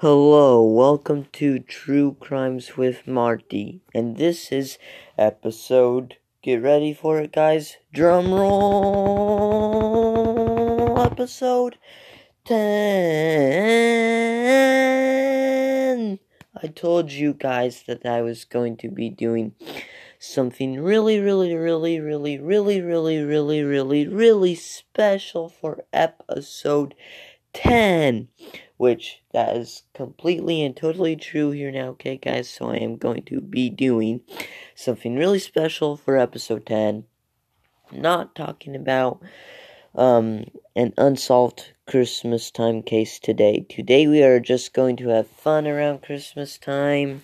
Hello, welcome to True Crimes with Marty, and this is episode. Get ready for it, guys. Drum roll. Episode 10. I told you guys that I was going to be doing something really, really, really, really, really, really, really, really, really special for episode 10 which that is completely and totally true here now, okay, guys? So I am going to be doing something really special for episode 10. not talking about um, an unsolved Christmas time case today. Today we are just going to have fun around Christmas time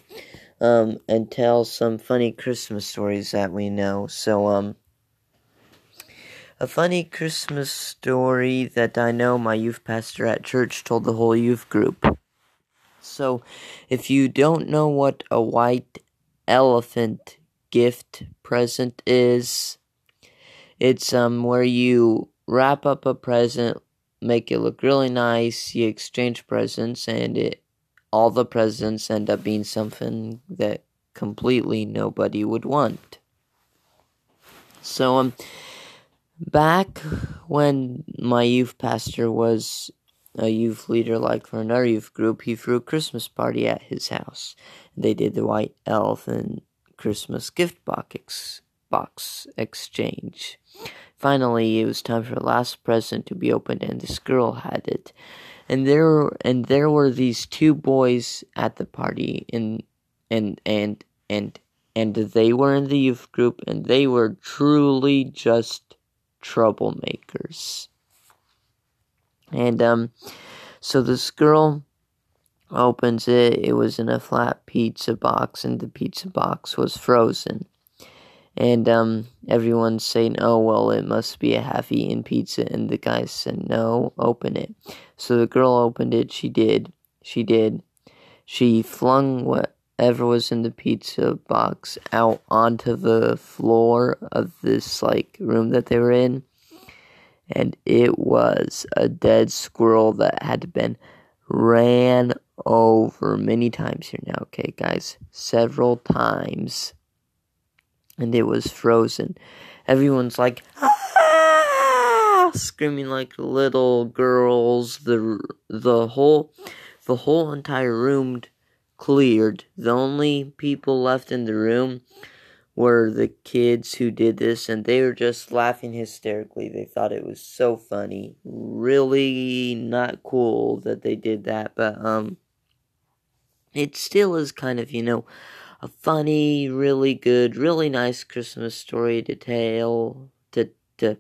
um, and tell some funny Christmas stories that we know. So, um, a funny Christmas story that I know my youth pastor at church told the whole youth group. So, if you don't know what a white elephant gift present is, it's um where you wrap up a present, make it look really nice, you exchange presents and it all the presents end up being something that completely nobody would want. So um Back when my youth pastor was a youth leader, like for another youth group, he threw a Christmas party at his house. They did the white elephant Christmas gift box, box exchange. Finally, it was time for the last present to be opened, and this girl had it. And there, and there were these two boys at the party, and and and and and they were in the youth group, and they were truly just troublemakers. And um, so this girl opens it. It was in a flat pizza box, and the pizza box was frozen. And um, everyone's saying, "Oh well, it must be a half-eaten pizza." And the guy said, "No, open it." So the girl opened it. She did. She did. She flung what whatever was in the pizza box out onto the floor of this like room that they were in. And it was a dead squirrel that had been ran over many times here now okay guys? Several times. And it was frozen. Everyone's like ah! screaming like little girls. The the whole the whole entire room cleared. The only people left in the room were the kids who did this, and they were just laughing hysterically. They thought it was so funny. Really not cool that they did that, but, um, it still is kind of, you know, a funny, really good, really nice Christmas story to tell, to, to,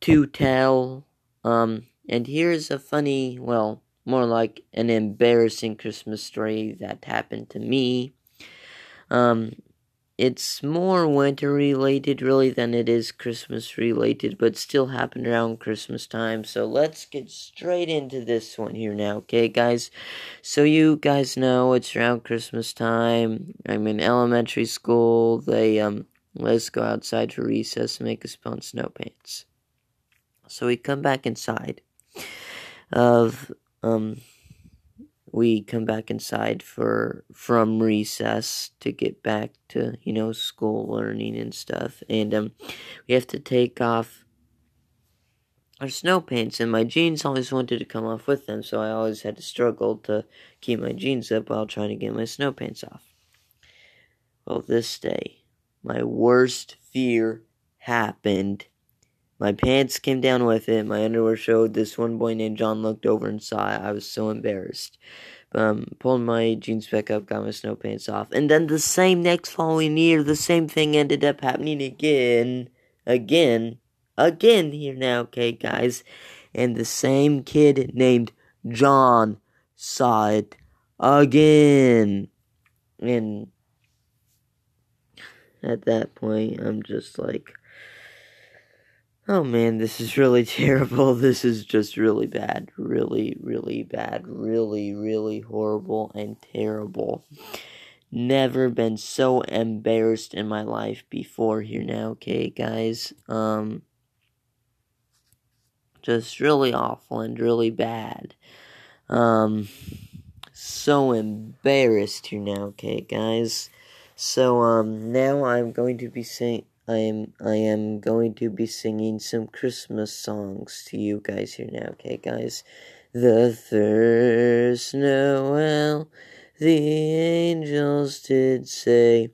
to tell. Um, and here's a funny, well, more like an embarrassing Christmas story that happened to me. Um, it's more winter related, really, than it is Christmas related, but still happened around Christmas time. So let's get straight into this one here now, okay, guys? So, you guys know it's around Christmas time. I'm in elementary school. They, um, let's go outside for recess and make us put on snow pants. So, we come back inside of um, we come back inside for from recess to get back to you know school learning and stuff. And um we have to take off our snow pants and my jeans always wanted to come off with them so i always had to struggle to keep my jeans up while trying to get my snow pants off. Well this day my worst fear happened my pants came down with it. My underwear showed. This one boy named John looked over and saw it. I was so embarrassed. Um, pulled my jeans back up, got my snow pants off. And then the same next following year, the same thing ended up happening again. Again. Again here now, okay, guys. And the same kid named John saw it again. And at that point, I'm just like, Oh man, this is really terrible. This is just really bad. Really, really bad. Really, really horrible and terrible. Never been so embarrassed in my life before here now, okay, guys? Um just really awful and really bad. Um so embarrassed here now, okay, guys. So um now I'm going to be sing I am I am going to be singing some Christmas songs to you guys here now, okay, guys. The first Noel the angels did say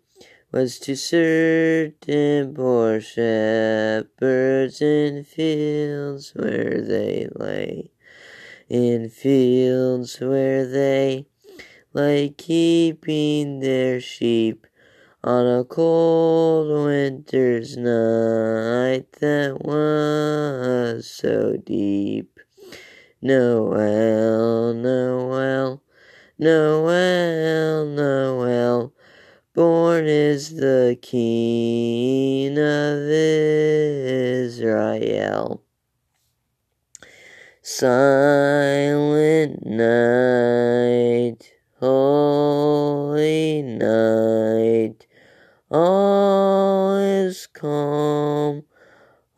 was to certain poor shepherds in fields where they lay in fields where they lay keeping their sheep on a cold winter's night that was so deep. Noel, Noel, Noel, Noel, born is the King of Israel. Silent night, holy night, all is calm,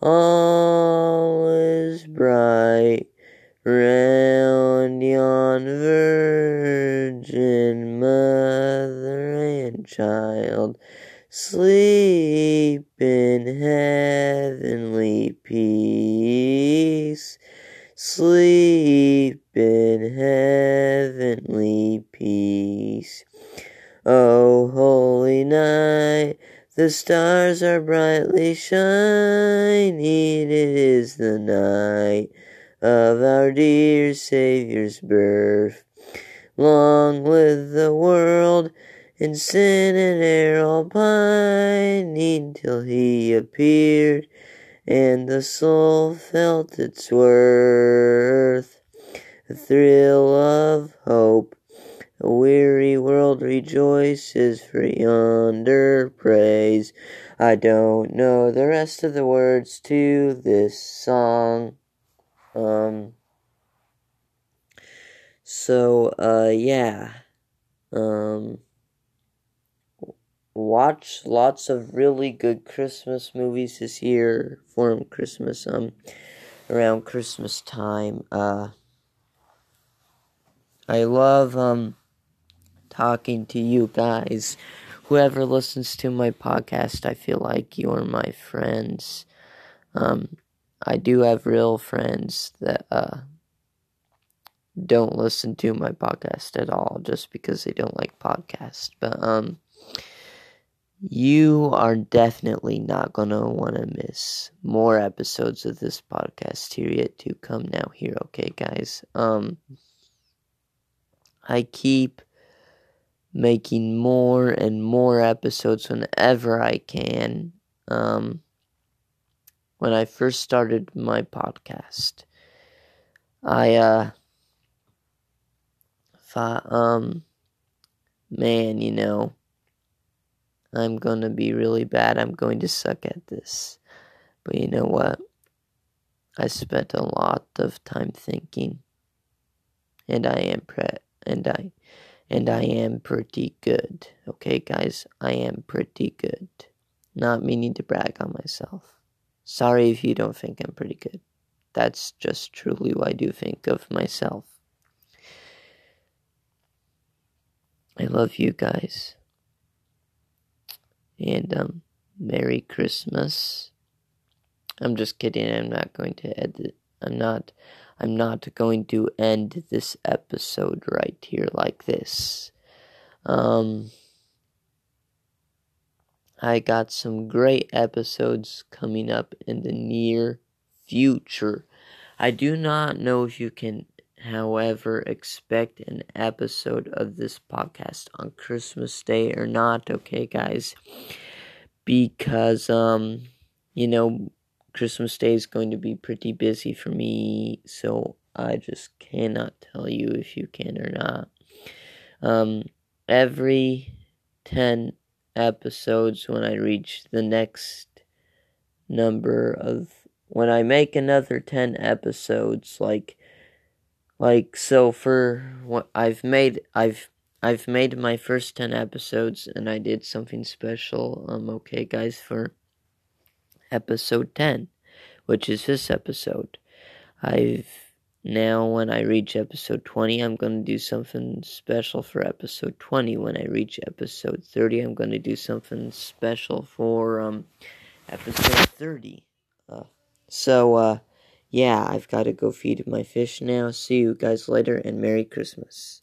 all is bright, round yon virgin mother and child, sleep in heavenly peace. Sleep in heavenly peace. O holy night, the stars are brightly shining. It is the night of our dear Saviour's birth. Long live the world, in sin and error all pining, till he appeared and the soul felt its worth. A thrill of hope, a weary world rejoices for yonder praise. I don't know the rest of the words to this song. Um, so, uh, yeah. Um, watch lots of really good Christmas movies this year for Christmas um around Christmas time. Uh I love um talking to you guys. Whoever listens to my podcast, I feel like you're my friends. Um I do have real friends that uh don't listen to my podcast at all just because they don't like podcasts. But um you are definitely not going to want to miss more episodes of this podcast here yet to come now here okay guys um i keep making more and more episodes whenever i can um when i first started my podcast i uh thought um man you know I'm to be really bad. I'm going to suck at this. But you know what? I spent a lot of time thinking. And I am pre and I and I am pretty good. Okay, guys? I am pretty good. Not meaning to brag on myself. Sorry if you don't think I'm pretty good. That's just truly what I do think of myself. I love you guys and um, Merry Christmas. I'm just kidding. I'm not going to edit. I'm not. I'm not going to end this episode right here like this. Um, I got some great episodes coming up in the near future. I do not know if you can, however, expect an episode of this podcast on Christmas Day or not, okay, guys? because um you know Christmas Day is going to be pretty busy for me, so I just cannot tell you if you can or not. Um, every 10 episodes, when I reach the next number of, when I make another 10 episodes, like, like, so for what I've made, I've I've made my first 10 episodes and I did something special, um, okay, guys, for episode 10, which is this episode. I've now when I reach episode 20, I'm going to do something special for episode 20. When I reach episode 30, I'm going to do something special for um episode 30. Uh, so uh yeah, I've got to go feed my fish now. See you guys later and Merry Christmas.